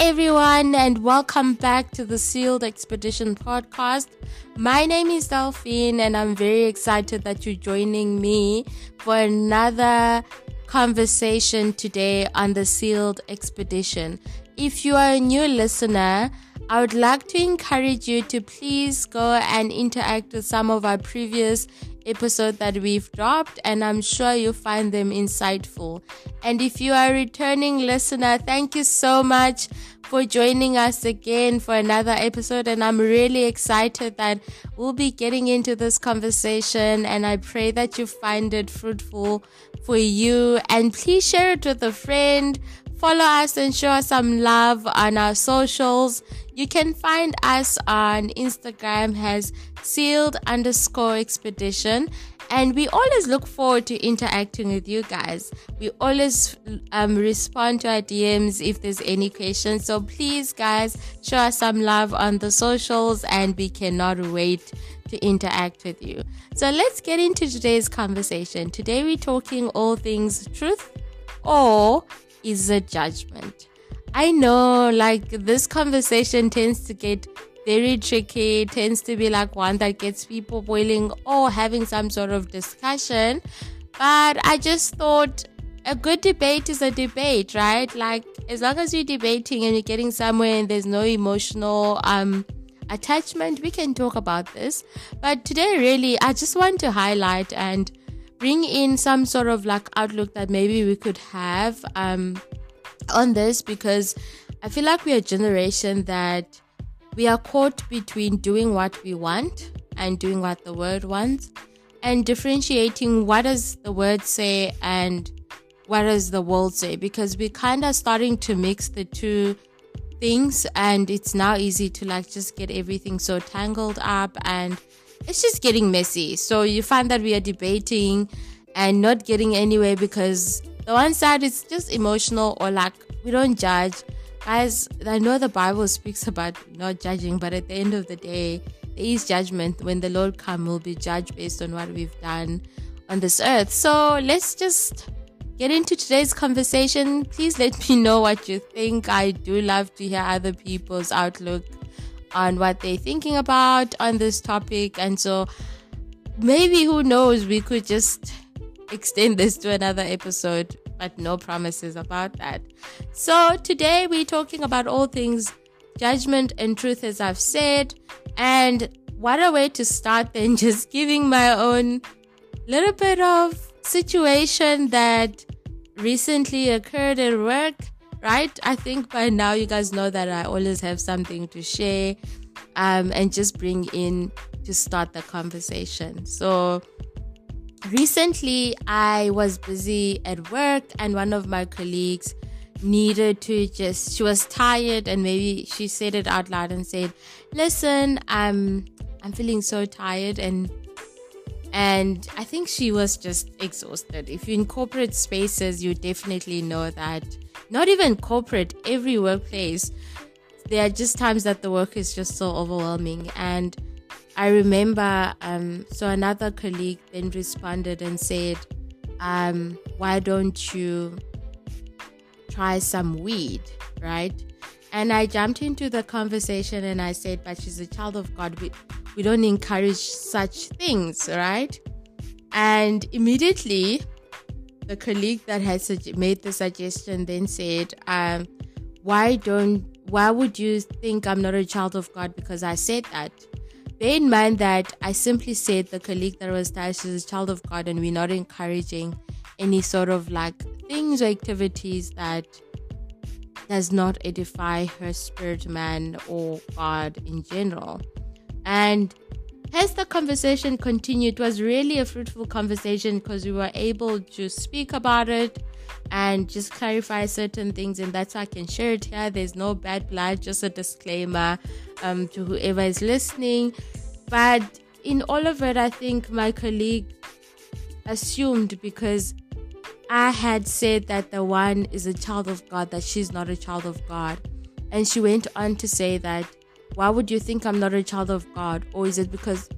everyone, and welcome back to the Sealed Expedition podcast. My name is Delphine, and I'm very excited that you're joining me for another conversation today on the Sealed Expedition. If you are a new listener, I would like to encourage you to please go and interact with some of our previous episode that we've dropped, and I'm sure you'll find them insightful. And if you are a returning listener, thank you so much for joining us again for another episode. And I'm really excited that we'll be getting into this conversation, and I pray that you find it fruitful for you. And please share it with a friend. Follow us and show us some love on our socials. You can find us on Instagram as sealed underscore expedition. And we always look forward to interacting with you guys. We always um, respond to our DMs if there's any questions. So please, guys, show us some love on the socials, and we cannot wait to interact with you. So let's get into today's conversation. Today, we're talking all things truth or is a judgment. I know, like, this conversation tends to get very tricky, tends to be like one that gets people boiling or having some sort of discussion. But I just thought a good debate is a debate, right? Like, as long as you're debating and you're getting somewhere and there's no emotional, um, attachment, we can talk about this. But today, really, I just want to highlight and bring in some sort of like outlook that maybe we could have um, on this because I feel like we're a generation that we are caught between doing what we want and doing what the word wants and differentiating what does the word say and what does the world say because we're kind of starting to mix the two things and it's now easy to like just get everything so tangled up and it's just getting messy. So you find that we are debating and not getting anywhere because the one side is just emotional or like we don't judge. Guys, I know the Bible speaks about not judging, but at the end of the day, there is judgment. When the Lord come, we'll be judged based on what we've done on this earth. So let's just get into today's conversation. Please let me know what you think. I do love to hear other people's outlook on what they're thinking about on this topic. And so maybe who knows, we could just extend this to another episode, but no promises about that. So today we're talking about all things judgment and truth, as I've said. And what a way to start than just giving my own little bit of situation that recently occurred at work right? I think by now you guys know that I always have something to share um, and just bring in to start the conversation. So, recently I was busy at work, and one of my colleagues needed to just she was tired and maybe she said it out loud and said listen i'm i'm feeling so tired and and i think she was just exhausted if you're in corporate spaces you definitely know that not even corporate, every workplace, there are just times that the work is just so overwhelming. And I remember, um, so another colleague then responded and said, um, Why don't you try some weed, right? And I jumped into the conversation and I said, But she's a child of God. We, we don't encourage such things, right? And immediately, the colleague that had made the suggestion then said, um, "Why don't? Why would you think I'm not a child of God because I said that?" Bear in mind that I simply said the colleague that was there, she's a child of God, and we're not encouraging any sort of like things or activities that does not edify her spirit man or God in general. And as the conversation continued, was really a fruitful conversation because we were able to speak about it and just clarify certain things, and that's how I can share it here. There's no bad blood, just a disclaimer um, to whoever is listening. But in all of it, I think my colleague assumed because I had said that the one is a child of God, that she's not a child of God. And she went on to say that why would you think I'm not a child of God? Or is it because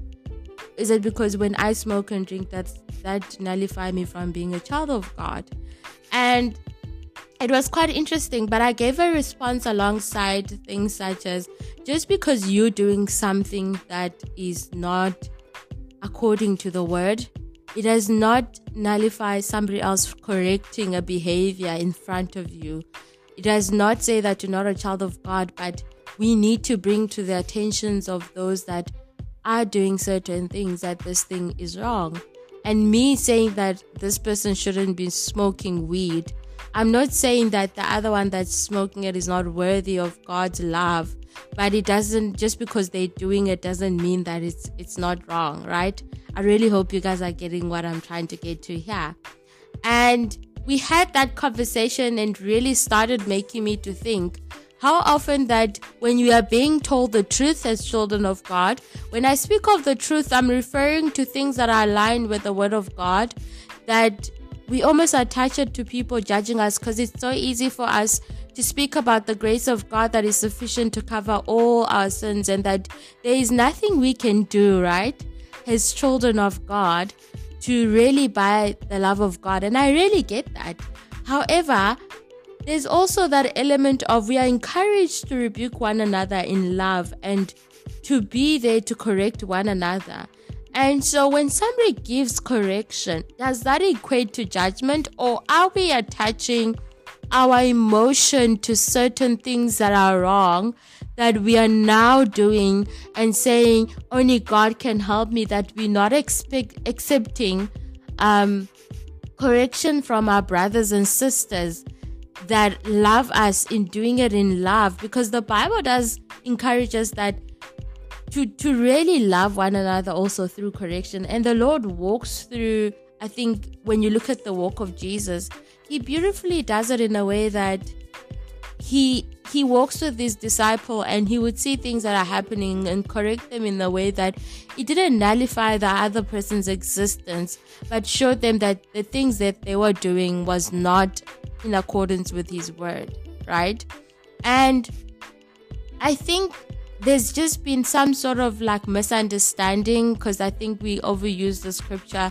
is it because when I smoke and drink that that nullify me from being a child of God? And it was quite interesting, but I gave a response alongside things such as just because you're doing something that is not according to the word, it does not nullify somebody else correcting a behavior in front of you. It does not say that you're not a child of God, but we need to bring to the attentions of those that are doing certain things that this thing is wrong. And me saying that this person shouldn't be smoking weed, I'm not saying that the other one that's smoking it is not worthy of God's love, but it doesn't just because they're doing it doesn't mean that it's it's not wrong, right? I really hope you guys are getting what I'm trying to get to here. And we had that conversation and really started making me to think how often that when you are being told the truth as children of God, when I speak of the truth, I'm referring to things that are aligned with the word of God, that we almost attach it to people judging us because it's so easy for us to speak about the grace of God that is sufficient to cover all our sins and that there is nothing we can do, right? As children of God to really buy the love of God. And I really get that. However, there's also that element of we are encouraged to rebuke one another in love and to be there to correct one another. And so when somebody gives correction, does that equate to judgment or are we attaching our emotion to certain things that are wrong that we are now doing and saying only God can help me that we're not expect accepting um, correction from our brothers and sisters that love us in doing it in love because the Bible does encourage us that to to really love one another also through correction. And the Lord walks through I think when you look at the walk of Jesus he beautifully does it in a way that he he walks with his disciple and he would see things that are happening and correct them in a way that he didn't nullify the other person's existence but showed them that the things that they were doing was not in accordance with his word, right? And I think there's just been some sort of like misunderstanding because I think we overuse the scripture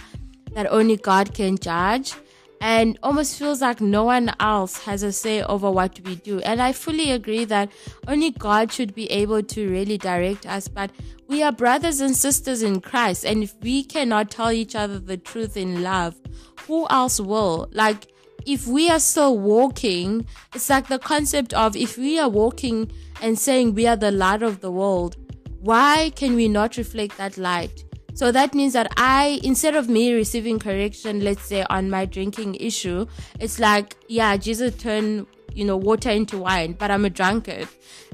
that only God can judge and almost feels like no one else has a say over what we do. And I fully agree that only God should be able to really direct us, but we are brothers and sisters in Christ. And if we cannot tell each other the truth in love, who else will? Like, if we are still walking, it's like the concept of if we are walking and saying we are the light of the world, why can we not reflect that light? So that means that I, instead of me receiving correction, let's say on my drinking issue, it's like, yeah, Jesus turned, you know, water into wine, but I'm a drunkard.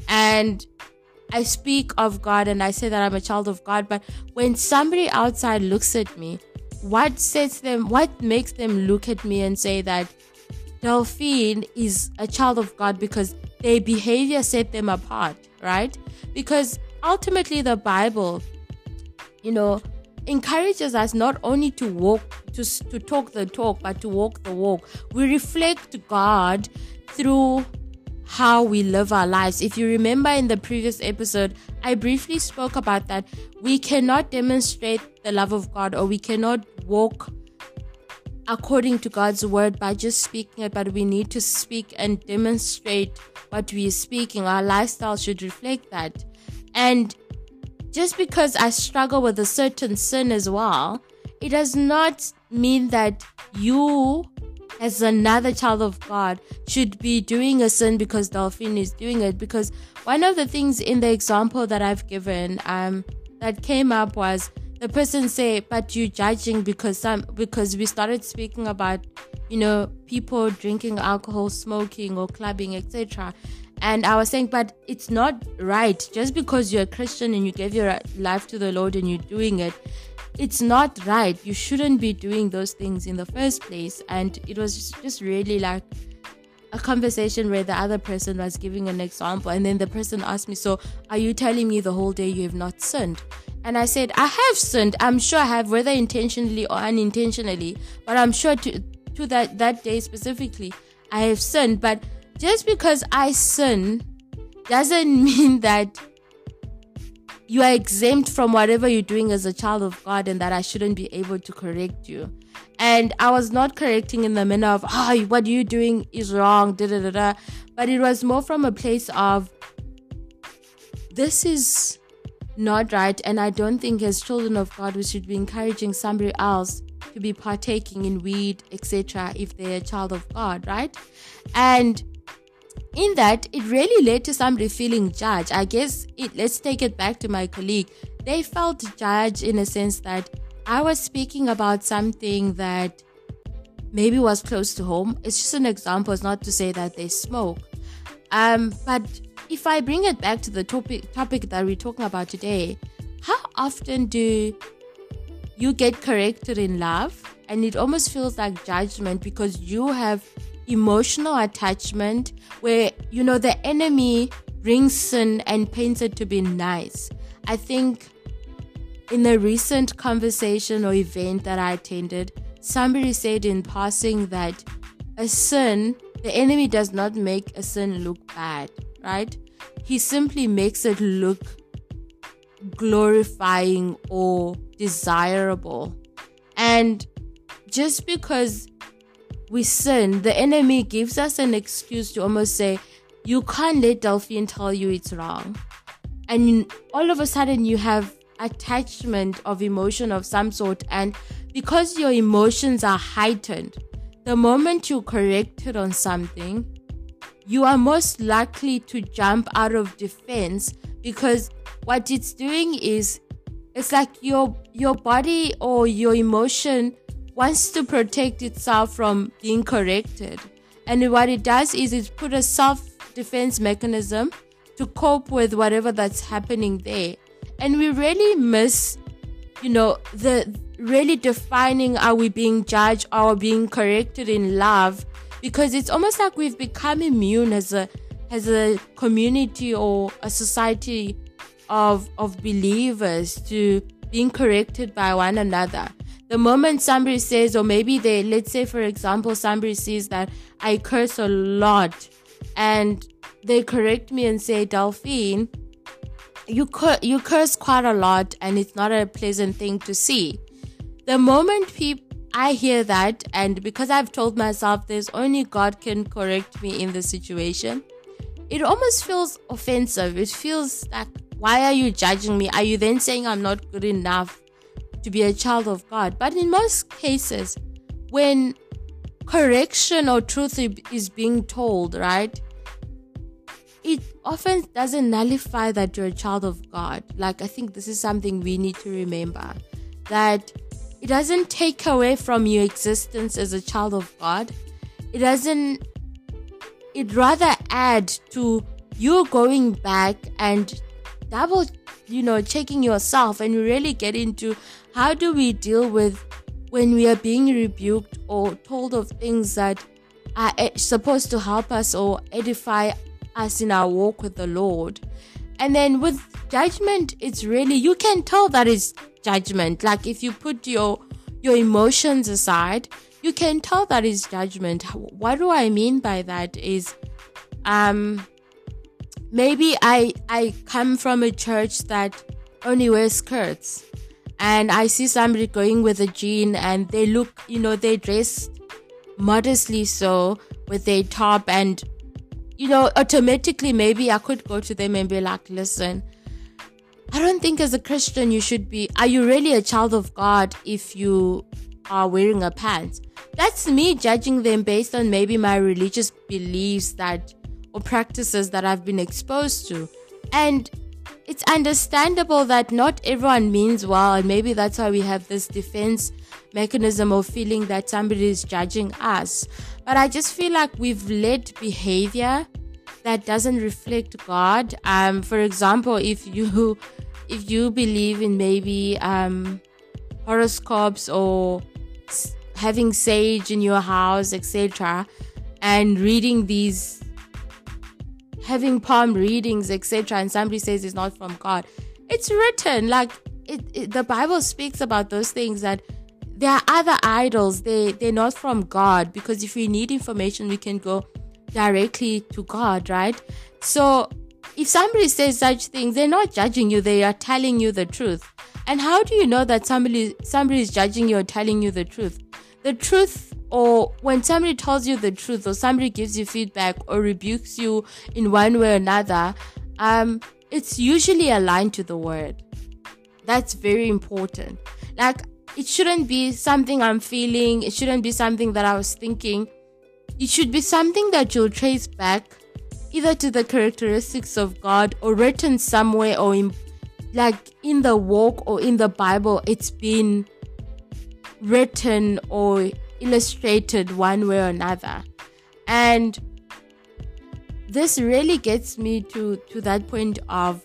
And I speak of God and I say that I'm a child of God. But when somebody outside looks at me, what sets them, what makes them look at me and say that Delphine is a child of God because their behavior set them apart, right? Because ultimately the Bible, you know, encourages us not only to walk to, to talk the talk but to walk the walk we reflect god through how we live our lives if you remember in the previous episode i briefly spoke about that we cannot demonstrate the love of god or we cannot walk according to God's word by just speaking it, but we need to speak and demonstrate what we are speaking. Our lifestyle should reflect that. And just because I struggle with a certain sin as well, it does not mean that you, as another child of God, should be doing a sin because Delphine is doing it. Because one of the things in the example that I've given um, that came up was the person say, but you judging because some because we started speaking about, you know, people drinking alcohol, smoking or clubbing, etc. And I was saying, but it's not right. Just because you're a Christian and you gave your life to the Lord and you're doing it, it's not right. You shouldn't be doing those things in the first place. And it was just really like a conversation where the other person was giving an example. And then the person asked me, So, are you telling me the whole day you have not sinned? And I said, I have sinned. I'm sure I have, whether intentionally or unintentionally. But I'm sure to, to that, that day specifically, I have sinned. But just because I sin doesn't mean that you are exempt from whatever you're doing as a child of God and that I shouldn't be able to correct you. And I was not correcting in the manner of, oh, what you're doing is wrong, da da da da. But it was more from a place of, this is not right. And I don't think as children of God, we should be encouraging somebody else to be partaking in weed, etc., if they're a child of God, right? And in that, it really led to somebody feeling judged. I guess it, let's take it back to my colleague. They felt judged in a sense that I was speaking about something that maybe was close to home. It's just an example, it's not to say that they smoke. Um, but if I bring it back to the topic topic that we're talking about today, how often do you get corrected in love and it almost feels like judgment because you have emotional attachment where you know the enemy brings sin and paints it to be nice. I think in a recent conversation or event that I attended, somebody said in passing that a sin, the enemy does not make a sin look bad, right? He simply makes it look glorifying or desirable. And just because we sin, the enemy gives us an excuse to almost say, You can't let Delphine tell you it's wrong. And all of a sudden, you have attachment of emotion of some sort. And because your emotions are heightened, the moment you corrected on something, you are most likely to jump out of defense because what it's doing is it's like your your body or your emotion wants to protect itself from being corrected and what it does is it put a self defense mechanism to cope with whatever that's happening there. And we really miss you know the really defining are we being judged or being corrected in love? Because it's almost like we've become immune as a as a community or a society of of believers to being corrected by one another the moment somebody says or maybe they let's say for example somebody says that i curse a lot and they correct me and say delphine you cur- you curse quite a lot and it's not a pleasant thing to see the moment people I hear that, and because I've told myself there's only God can correct me in the situation, it almost feels offensive. It feels like why are you judging me? Are you then saying I'm not good enough to be a child of God? But in most cases, when correction or truth is being told, right? It often doesn't nullify that you're a child of God. Like, I think this is something we need to remember that it doesn't take away from your existence as a child of God. It doesn't, it rather add to you going back and double, you know, checking yourself and really get into how do we deal with when we are being rebuked or told of things that are supposed to help us or edify us in our walk with the Lord. And then with judgment, it's really, you can tell that it's judgment. Like if you put your, your emotions aside, you can tell that is judgment. What do I mean by that is, um, maybe I I come from a church that only wears skirts and I see somebody going with a jean and they look, you know, they dress modestly so with a top and you know, automatically maybe I could go to them and be like, listen, I don't think as a Christian you should be are you really a child of God if you are wearing a pants? That's me judging them based on maybe my religious beliefs that or practices that I've been exposed to. And it's understandable that not everyone means well, and maybe that's why we have this defense mechanism of feeling that somebody is judging us. But I just feel like we've led behavior that doesn't reflect God. Um, for example, if you if you believe in maybe um, horoscopes or having sage in your house, etc., and reading these having palm readings, etc., and somebody says it's not from God, it's written like it, it, the Bible speaks about those things that there are other idols. They they're not from God because if we need information, we can go directly to God, right? So if somebody says such things, they're not judging you; they are telling you the truth. And how do you know that somebody somebody is judging you or telling you the truth? the truth or when somebody tells you the truth or somebody gives you feedback or rebukes you in one way or another, um, it's usually aligned to the word. That's very important. Like it shouldn't be something I'm feeling, it shouldn't be something that I was thinking. It should be something that you'll trace back either to the characteristics of God or written somewhere or in like in the walk or in the Bible, it's been written or illustrated one way or another. And this really gets me to, to that point of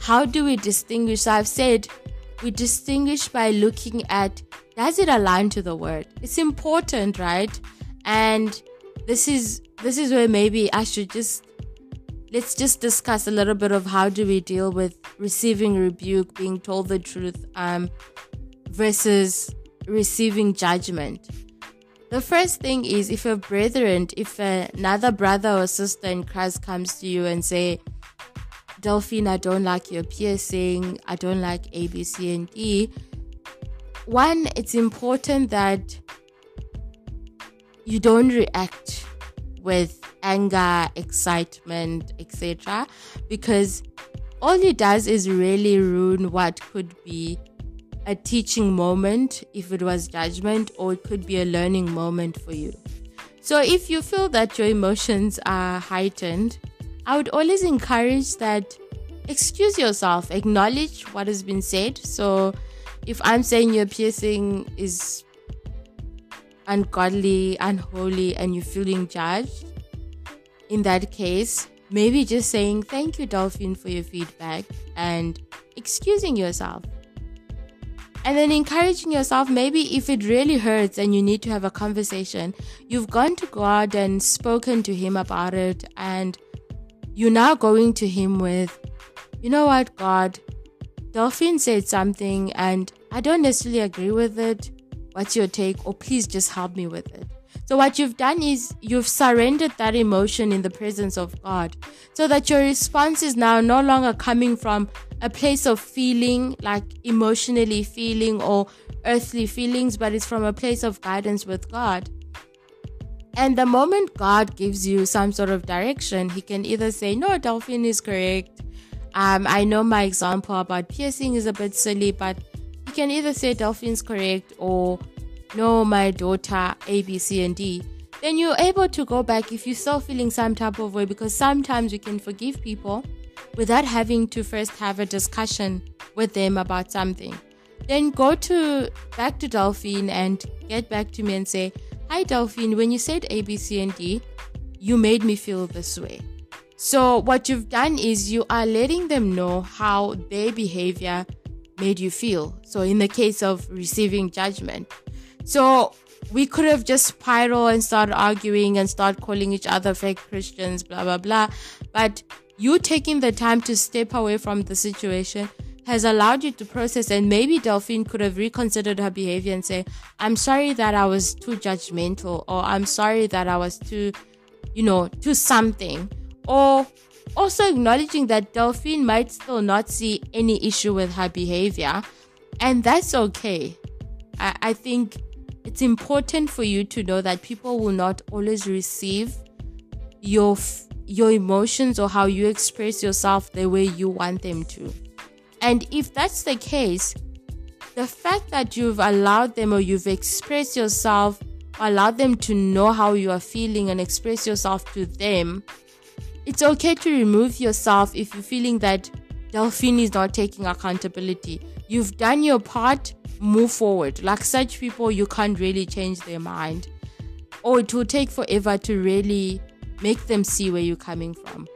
how do we distinguish? So I've said we distinguish by looking at does it align to the word? It's important, right? And this is this is where maybe I should just let's just discuss a little bit of how do we deal with receiving rebuke, being told the truth, um, versus receiving judgment. The first thing is if a brethren, if another brother or sister in Christ comes to you and say, Delphine, I don't like your piercing, I don't like A, B, C, and D. One, it's important that you don't react with anger, excitement, etc. Because all it does is really ruin what could be a teaching moment if it was judgment, or it could be a learning moment for you. So, if you feel that your emotions are heightened, I would always encourage that excuse yourself, acknowledge what has been said. So, if I'm saying your piercing is ungodly, unholy, and you're feeling judged, in that case, maybe just saying thank you, Delphine, for your feedback and excusing yourself. And then encouraging yourself, maybe if it really hurts and you need to have a conversation, you've gone to God and spoken to Him about it, and you're now going to Him with, you know what, God, Delphine said something and I don't necessarily agree with it. What's your take? Or please just help me with it. So, what you've done is you've surrendered that emotion in the presence of God so that your response is now no longer coming from a place of feeling, like emotionally feeling or earthly feelings, but it's from a place of guidance with God. And the moment God gives you some sort of direction, He can either say, No, Delphine is correct. Um, I know my example about piercing is a bit silly, but He can either say Delphine's correct or no, my daughter, A, B, C, and D, then you're able to go back if you're still feeling some type of way because sometimes we can forgive people without having to first have a discussion with them about something. Then go to back to Delphine and get back to me and say, Hi Delphine, when you said A, B, C, and D, you made me feel this way. So, what you've done is you are letting them know how their behavior made you feel. So, in the case of receiving judgment, so we could have just spiral and start arguing and start calling each other fake Christians, blah, blah, blah. But you taking the time to step away from the situation has allowed you to process and maybe Delphine could have reconsidered her behavior and say, I'm sorry that I was too judgmental or I'm sorry that I was too, you know, too something. Or also acknowledging that Delphine might still not see any issue with her behavior. And that's okay. I, I think it's important for you to know that people will not always receive your your emotions or how you express yourself the way you want them to. And if that's the case, the fact that you've allowed them or you've expressed yourself, allowed them to know how you are feeling and express yourself to them, it's okay to remove yourself if you're feeling that Delphine is not taking accountability. You've done your part, move forward. Like such people, you can't really change their mind, or it will take forever to really make them see where you're coming from.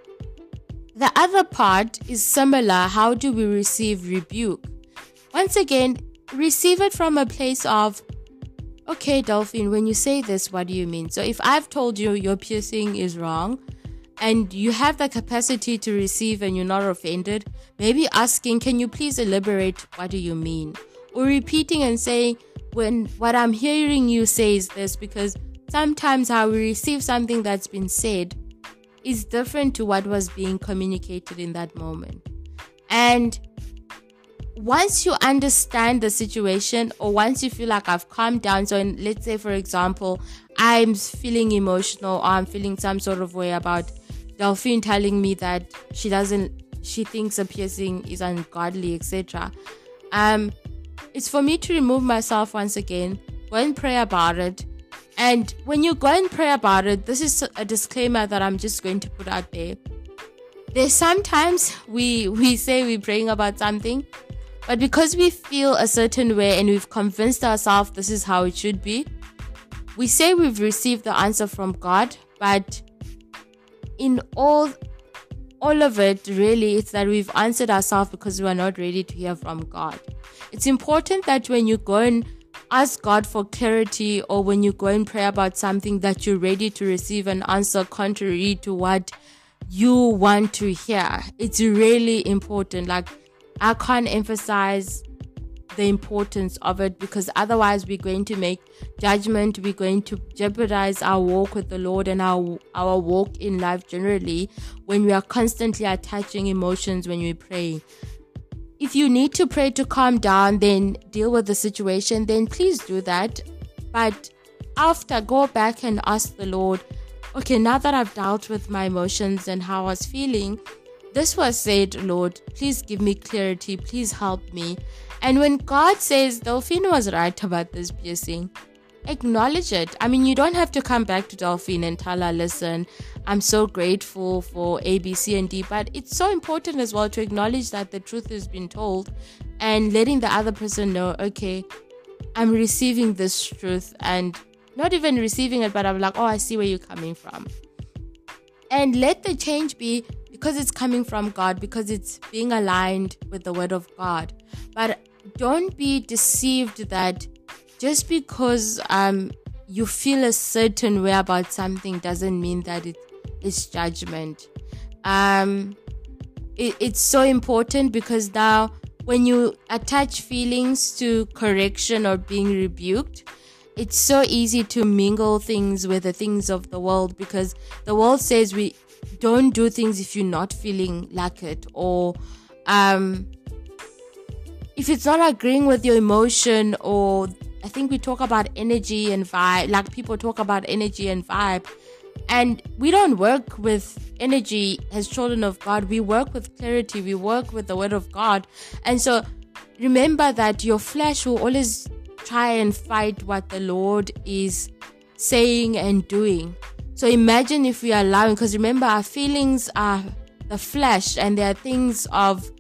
The other part is similar. How do we receive rebuke? Once again, receive it from a place of, okay, Delphine, when you say this, what do you mean? So if I've told you your piercing is wrong, and you have the capacity to receive and you're not offended, maybe asking, can you please elaborate? What do you mean? or repeating and saying when what I'm hearing you say is this because sometimes how we receive something that's been said is different to what was being communicated in that moment. And once you understand the situation or once you feel like I've calmed down, so in, let's say, for example, I'm feeling emotional or I'm feeling some sort of way about Delphine telling me that she doesn't, she thinks a piercing is ungodly, etc. Um, it's for me to remove myself once again, go and pray about it. And when you go and pray about it, this is a disclaimer that I'm just going to put out there. There's sometimes we we say we're praying about something, but because we feel a certain way and we've convinced ourselves this is how it should be, we say we've received the answer from God, but in all all of it really it's that we've answered ourselves because we are not ready to hear from God. It's important that when you go and ask God for clarity or when you go and pray about something that you're ready to receive an answer contrary to what you want to hear. It's really important. Like I can't emphasize the importance of it because otherwise we're going to make judgment we're going to jeopardize our walk with the lord and our our walk in life generally when we are constantly attaching emotions when we pray if you need to pray to calm down then deal with the situation then please do that but after go back and ask the lord okay now that i've dealt with my emotions and how i was feeling this was said, Lord, please give me clarity, please help me. And when God says, Delphine was right about this piercing, acknowledge it. I mean, you don't have to come back to Delphine and tell her, listen, I'm so grateful for A, B, C, and D. But it's so important as well to acknowledge that the truth has been told and letting the other person know, okay, I'm receiving this truth and not even receiving it, but I'm like, oh, I see where you're coming from. And let the change be because it's coming from God, because it's being aligned with the Word of God. But don't be deceived that just because um, you feel a certain way about something doesn't mean that it is judgment. Um, it, it's so important because now when you attach feelings to correction or being rebuked, it's so easy to mingle things with the things of the world because the world says we don't do things if you're not feeling like it or um if it's not agreeing with your emotion or I think we talk about energy and vibe like people talk about energy and vibe. And we don't work with energy as children of God. We work with clarity. We work with the word of God. And so remember that your flesh will always try and fight what the Lord is saying and doing. So imagine if we are allowing, because remember, our feelings are the flesh and they are things of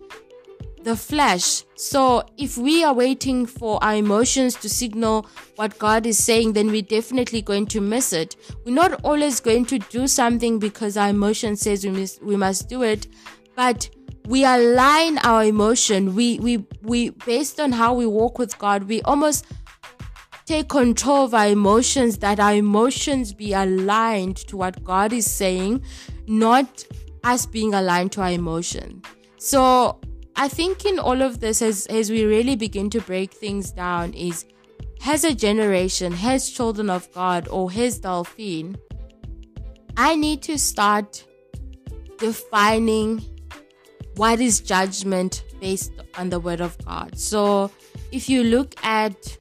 the flesh. So if we are waiting for our emotions to signal what God is saying, then we're definitely going to miss it. We're not always going to do something because our emotion says we must, we must do it, but we align our emotion. We, we, we, based on how we walk with God, we almost take control of our emotions, that our emotions be aligned to what God is saying, not us being aligned to our emotion. So I think in all of this, as, as we really begin to break things down, is has a generation, has children of God, or has Delphine, I need to start defining what is judgment based on the word of God. So if you look at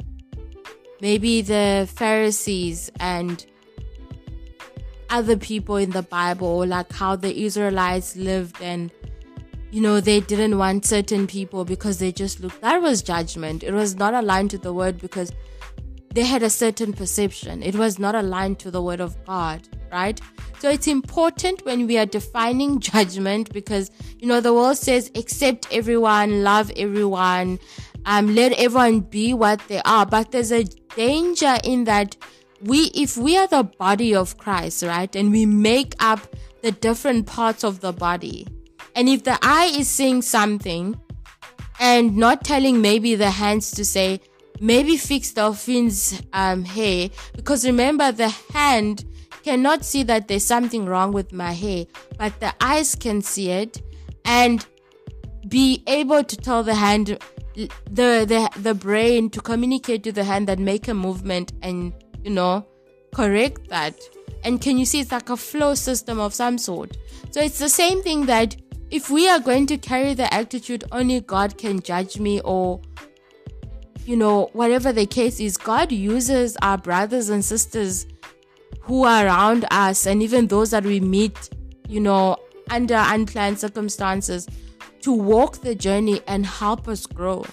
maybe the Pharisees and other people in the Bible, like how the Israelites lived and you know, they didn't want certain people because they just looked. That was judgment. It was not aligned to the word because they had a certain perception. It was not aligned to the word of God, right? So it's important when we are defining judgment because, you know, the world says accept everyone, love everyone, um, let everyone be what they are. But there's a danger in that we, if we are the body of Christ, right, and we make up the different parts of the body, and if the eye is seeing something and not telling maybe the hands to say, maybe fix Delphine's um, hair, because remember, the hand cannot see that there's something wrong with my hair, but the eyes can see it and be able to tell the hand the the the brain to communicate to the hand that make a movement and you know correct that. And can you see it's like a flow system of some sort. So it's the same thing that if we are going to carry the attitude only God can judge me or you know whatever the case is. God uses our brothers and sisters who are around us and even those that we meet you know under unplanned circumstances to walk the journey and help us grow.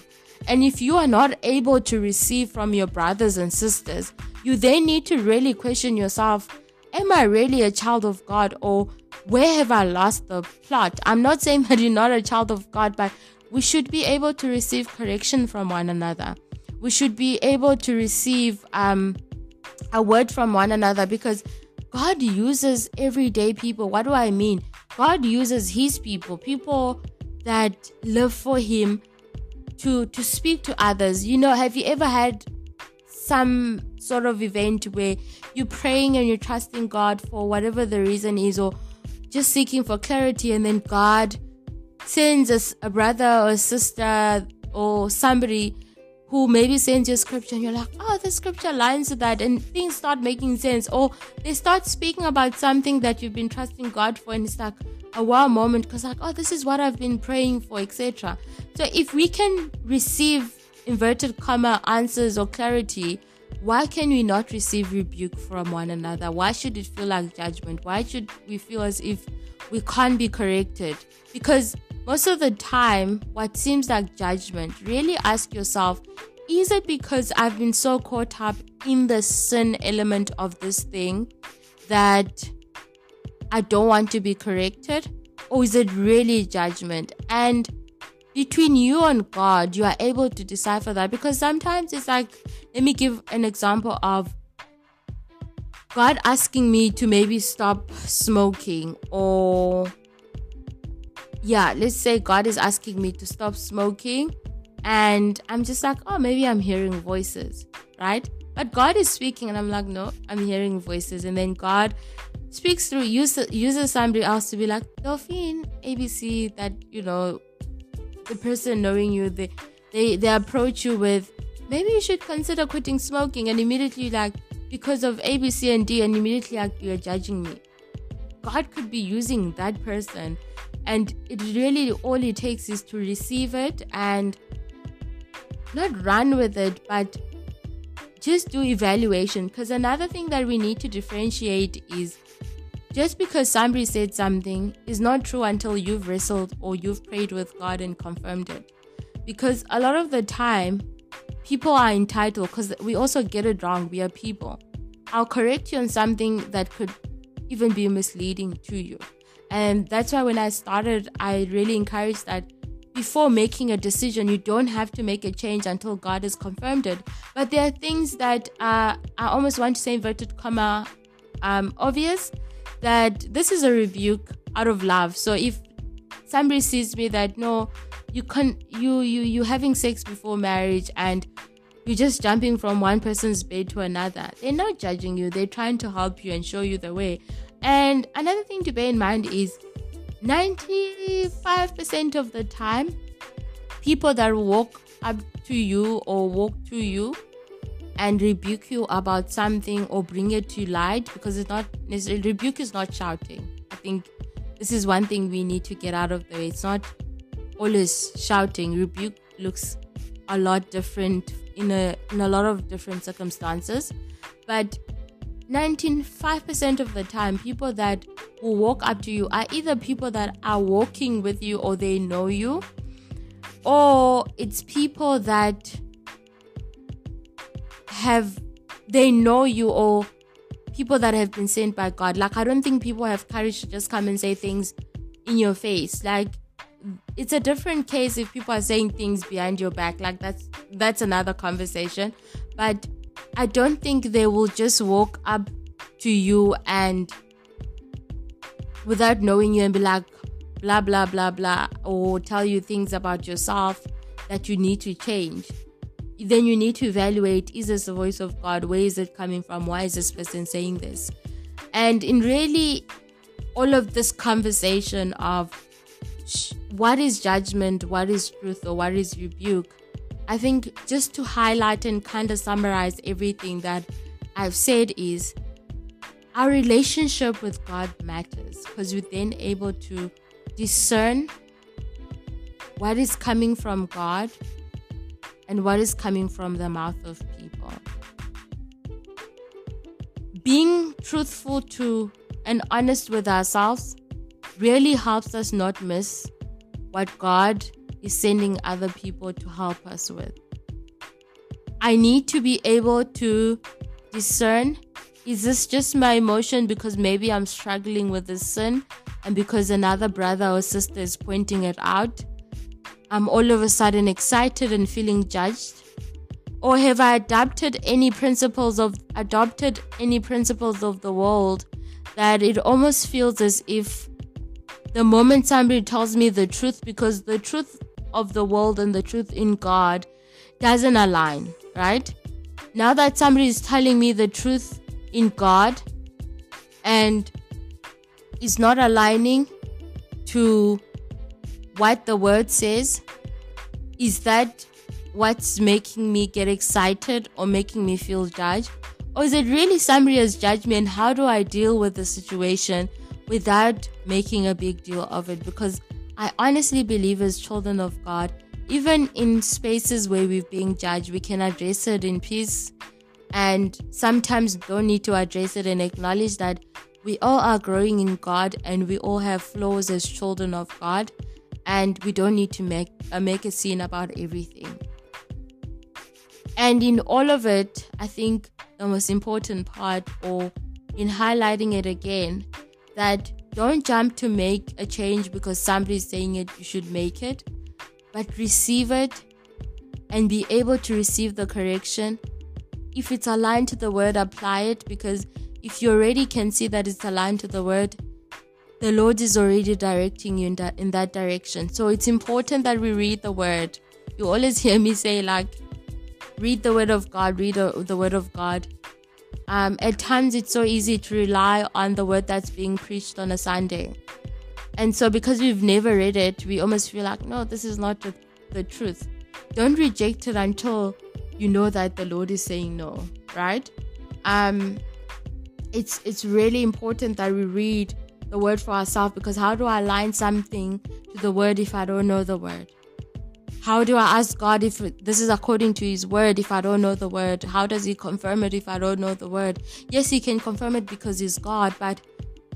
And if you are not able to receive from your brothers and sisters you then need to really question yourself Am I really a child of God or where have I lost the plot? I'm not saying that you're not a child of God, but we should be able to receive correction from one another. We should be able to receive um, a word from one another because God uses everyday people. What do I mean? God uses His people, people that live for Him, to to speak to others. You know, have you ever had some sort of event where you're praying and you're trusting God for whatever the reason is, or just seeking for clarity, and then God sends a, a brother or a sister or somebody who maybe sends you a scripture and you're like, oh, the scripture lines to that, and things start making sense, or they start speaking about something that you've been trusting God for, and it's like a wow moment because, like, oh, this is what I've been praying for, etc. So, if we can receive inverted comma answers or clarity, why can we not receive rebuke from one another? Why should it feel like judgment? Why should we feel as if we can't be corrected? Because most of the time, what seems like judgment, really ask yourself is it because I've been so caught up in the sin element of this thing that I don't want to be corrected? Or is it really judgment? And between you and God, you are able to decipher that because sometimes it's like, let me give an example of God asking me to maybe stop smoking, or yeah, let's say God is asking me to stop smoking, and I'm just like, oh, maybe I'm hearing voices, right? But God is speaking, and I'm like, no, I'm hearing voices, and then God speaks through uses uses somebody else to be like Delphine ABC that you know the person knowing you, they they they approach you with maybe you should consider quitting smoking, and immediately like because of A, B, C, and D, and immediately like you're judging me. God could be using that person, and it really all it takes is to receive it and not run with it, but just do evaluation. Because another thing that we need to differentiate is just because somebody said something is not true until you've wrestled or you've prayed with God and confirmed it. Because a lot of the time, people are entitled because we also get it wrong. We are people. I'll correct you on something that could even be misleading to you. And that's why when I started, I really encouraged that before making a decision, you don't have to make a change until God has confirmed it. But there are things that uh, I almost want to say inverted comma um, obvious that this is a rebuke out of love. So if somebody sees me that no, you can you you you having sex before marriage and you're just jumping from one person's bed to another. They're not judging you. They're trying to help you and show you the way. And another thing to bear in mind is 95% of the time, people that walk up to you or walk to you and rebuke you about something or bring it to light because it's not necessarily rebuke is not shouting. I think this is one thing we need to get out of the way. It's not always shouting. Rebuke looks a lot different in a in a lot of different circumstances. But 95% of the time, people that will walk up to you are either people that are walking with you or they know you, or it's people that have they know you or people that have been sent by God. Like I don't think people have courage to just come and say things in your face. Like it's a different case if people are saying things behind your back. Like that's that's another conversation. But I don't think they will just walk up to you and without knowing you and be like blah blah blah blah or tell you things about yourself that you need to change then you need to evaluate is this the voice of God? Where is it coming from? Why is this person saying this? And in really all of this conversation of what is judgment, what is truth, or what is rebuke, I think just to highlight and kind of summarize everything that I've said is our relationship with God matters because we're then able to discern what is coming from God and what is coming from the mouth of people. Being truthful to and honest with ourselves really helps us not miss what God is sending other people to help us with. I need to be able to discern is this just my emotion because maybe I'm struggling with this sin and because another brother or sister is pointing it out? I'm all of a sudden excited and feeling judged? Or have I adopted any principles of adopted any principles of the world that it almost feels as if the moment somebody tells me the truth because the truth of the world and the truth in God doesn't align, right? Now that somebody is telling me the truth in God and is not aligning to what the word says, is that what's making me get excited or making me feel judged? Or is it really somebody has judged me how do I deal with the situation without making a big deal of it? Because I honestly believe as children of God, even in spaces where we're being judged, we can address it in peace and sometimes don't need to address it and acknowledge that we all are growing in God and we all have flaws as children of God and we don't need to make uh, make a scene about everything. And in all of it, I think the most important part or in highlighting it again that don't jump to make a change because somebody's saying it you should make it but receive it and be able to receive the correction. If it's aligned to the word, apply it because if you already can see that it's aligned to the word, the Lord is already directing you in that in that direction. So it's important that we read the word. You always hear me say like read the word of God, read the word of God. Um, at times it's so easy to rely on the word that's being preached on a Sunday. And so, because we've never read it, we almost feel like, no, this is not the, the truth. Don't reject it until you know that the Lord is saying no, right? Um, it's it's really important that we read the word for ourselves because how do I align something to the word if I don't know the word? How do I ask God if this is according to His word if I don't know the word? How does He confirm it if I don't know the word? Yes, He can confirm it because He's God, but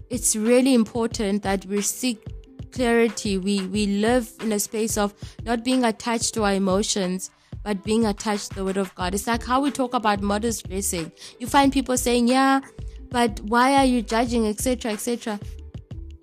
it's really important that we seek clarity. We we live in a space of not being attached to our emotions, but being attached to the word of God. It's like how we talk about modest dressing. You find people saying, "Yeah, but why are you judging?" etc. etc.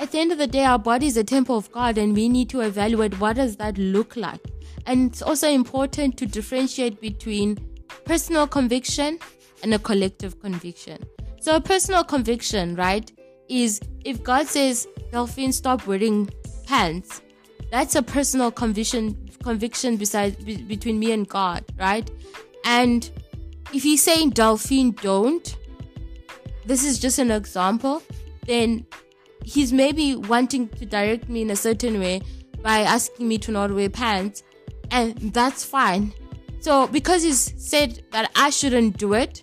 At the end of the day, our body is a temple of God, and we need to evaluate what does that look like. And it's also important to differentiate between personal conviction and a collective conviction. So, a personal conviction, right? is if God says, Delphine, stop wearing pants, that's a personal conviction conviction beside be, between me and God, right? And if he's saying Delphine, don't, this is just an example, then he's maybe wanting to direct me in a certain way by asking me to not wear pants, and that's fine. So because he's said that I shouldn't do it,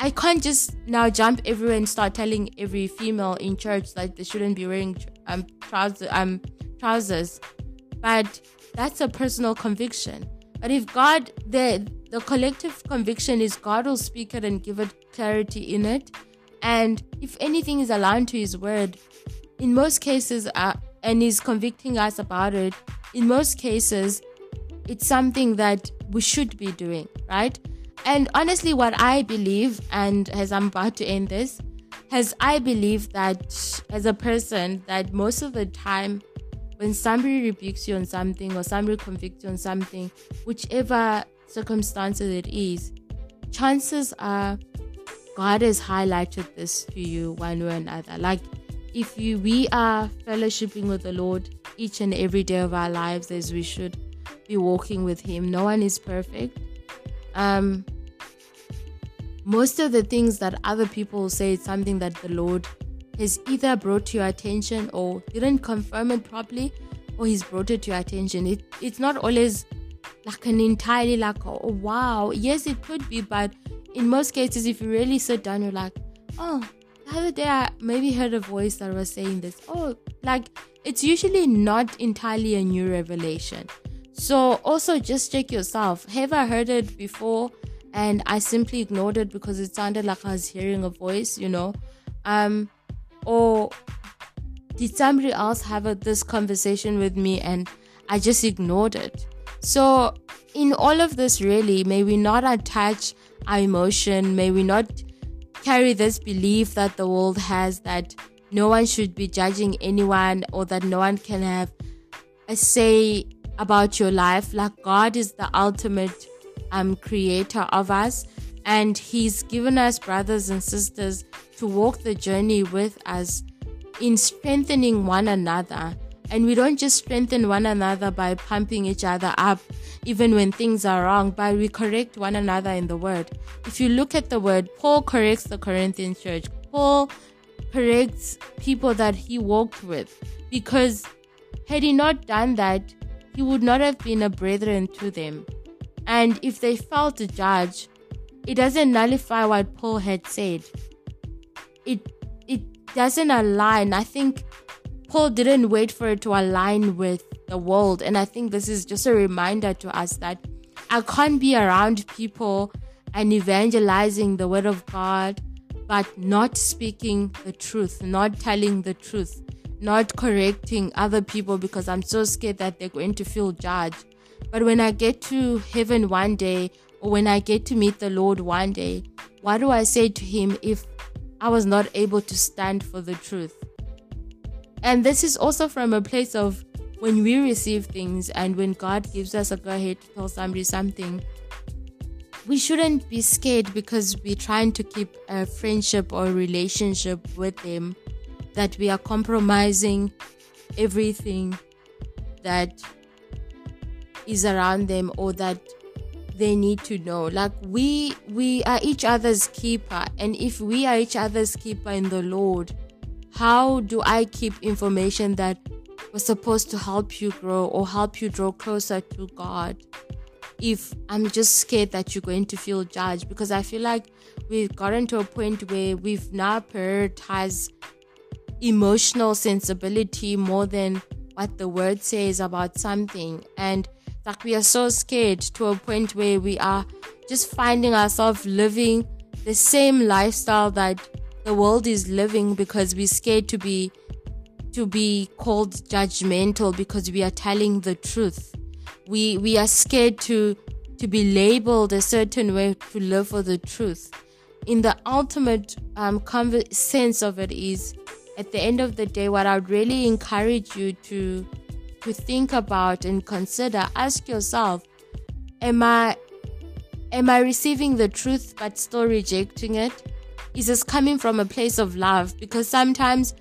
I can't just now jump everywhere and start telling every female in church that they shouldn't be wearing um trousers um trousers. But that's a personal conviction. But if God the the collective conviction is God will speak it and give it clarity in it. And if anything is aligned to his word, in most cases uh, and he's convicting us about it, in most cases it's something that we should be doing, right? And honestly, what I believe, and as I'm about to end this, has I believe that as a person, that most of the time, when somebody rebukes you on something or somebody convicts you on something, whichever circumstances it is, chances are God has highlighted this to you one way or another. Like if you we are fellowshipping with the Lord each and every day of our lives as we should be walking with Him. No one is perfect. Um, most of the things that other people say is something that the Lord has either brought to your attention or didn't confirm it properly, or He's brought it to your attention. It, it's not always like an entirely like, oh wow, yes, it could be, but in most cases, if you really sit down, you're like, oh, the other day I maybe heard a voice that was saying this. Oh, like it's usually not entirely a new revelation. So also just check yourself. Have I heard it before and I simply ignored it because it sounded like I was hearing a voice, you know? Um or did somebody else have a, this conversation with me and I just ignored it? So in all of this really, may we not attach our emotion, may we not carry this belief that the world has that no one should be judging anyone or that no one can have a say about your life. Like God is the ultimate um, creator of us, and He's given us brothers and sisters to walk the journey with us in strengthening one another. And we don't just strengthen one another by pumping each other up, even when things are wrong, but we correct one another in the word. If you look at the word, Paul corrects the Corinthian church. Paul corrects people that he walked with because had he not done that, he would not have been a brethren to them. And if they felt to judge, it doesn't nullify what Paul had said. It it doesn't align. I think Paul didn't wait for it to align with the world. And I think this is just a reminder to us that I can't be around people and evangelizing the word of God, but not speaking the truth, not telling the truth, not correcting other people because I'm so scared that they're going to feel judged. But when I get to heaven one day, or when I get to meet the Lord one day, what do I say to him if I was not able to stand for the truth? And this is also from a place of when we receive things and when God gives us a go ahead to tell somebody something, we shouldn't be scared because we're trying to keep a friendship or relationship with them, that we are compromising everything that is around them or that they need to know. Like we we are each other's keeper. And if we are each other's keeper in the lord how do i keep information that was supposed to help you grow or help you draw closer to God? If I'm just scared that you're going to feel judged because I feel like we've gotten to a point where we've now prioritized emotional sensibility more than what the word says about something. And like we are so scared to a point where we are just finding ourselves living the same lifestyle that the world is living because we're scared to be to be called judgmental because we are telling the truth. We we are scared to to be labeled a certain way to live for the truth. In the ultimate um, conv- sense of it is, at the end of the day, what I would really encourage you to to think about and consider, ask yourself, am I am I receiving the truth but still rejecting it? Is this coming from a place of love? Because sometimes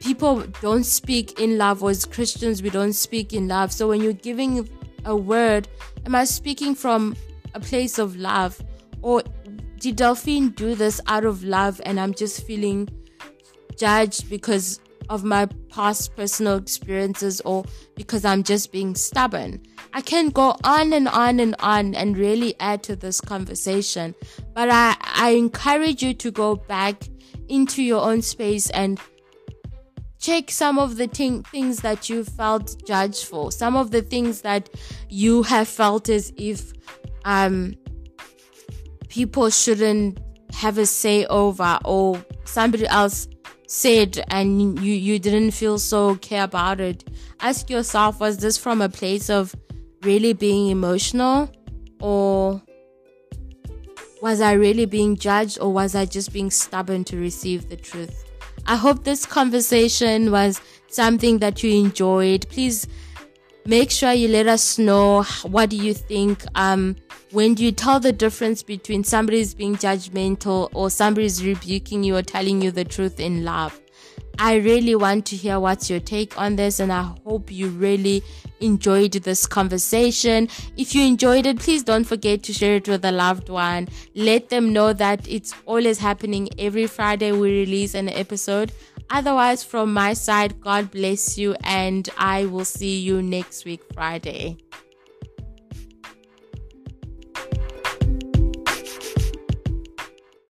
people don't speak in love, or as Christians, we don't speak in love. So when you're giving a word, am I speaking from a place of love? Or did Delphine do this out of love and I'm just feeling judged because of my past personal experiences or because I'm just being stubborn? I can go on and on and on and really add to this conversation, but I, I encourage you to go back into your own space and check some of the t- things that you felt judged for, some of the things that you have felt as if um, people shouldn't have a say over, or somebody else said and you, you didn't feel so care about it. Ask yourself, was this from a place of really being emotional, or was I really being judged, or was I just being stubborn to receive the truth? I hope this conversation was something that you enjoyed. Please make sure you let us know what do you think um, when do you tell the difference between somebody's being judgmental or somebody's rebuking you or telling you the truth in love I really want to hear what's your take on this, and I hope you really enjoyed this conversation. If you enjoyed it, please don't forget to share it with a loved one. Let them know that it's always happening every Friday we release an episode. Otherwise, from my side, God bless you, and I will see you next week, Friday.